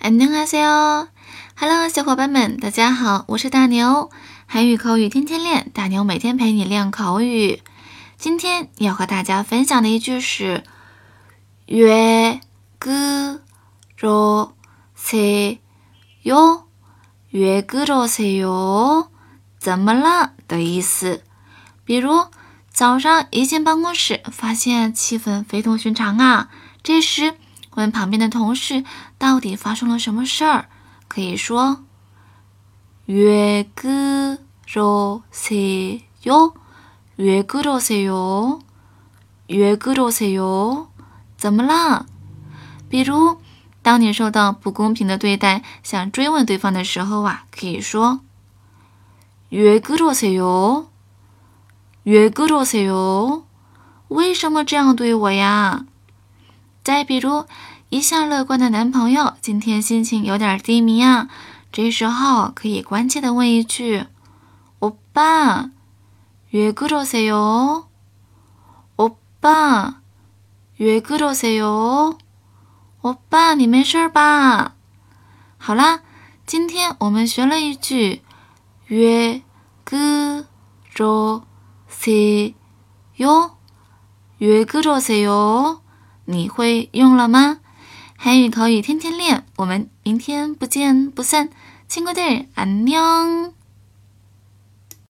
안녕하세요，Hello，小伙伴们，大家好，我是大牛，韩语口语天天练，大牛每天陪你练口语。今天要和大家分享的一句是“왜그러세요”，“왜그러세 요”，怎么了的意思。比如早上一进办公室，发现气氛非同寻常啊，这时。 问旁边的同事到底发生了什么事儿？可以说“왜그러세 요？ 왜그러세 요？ 왜그러세 요？ 怎么了？比如，当你受到不公平的对待，想追问对方的时候啊，可以说“왜그러세 요？ 왜그러세 요？ 为什么这样对我呀？” 再比如，一向乐观的男朋友今天心情有点低迷啊，这时候可以关切的问一句：“欧巴，왜그러세 요？ 欧巴，왜그러세 요？ 欧巴，你没事吧？”好啦，今天我们学了一句：“왜그러세 요？ 왜그러세 요？ ” 你会用了吗？韩语口语天天练，我们明天不见不散。亲爱的，안 녕。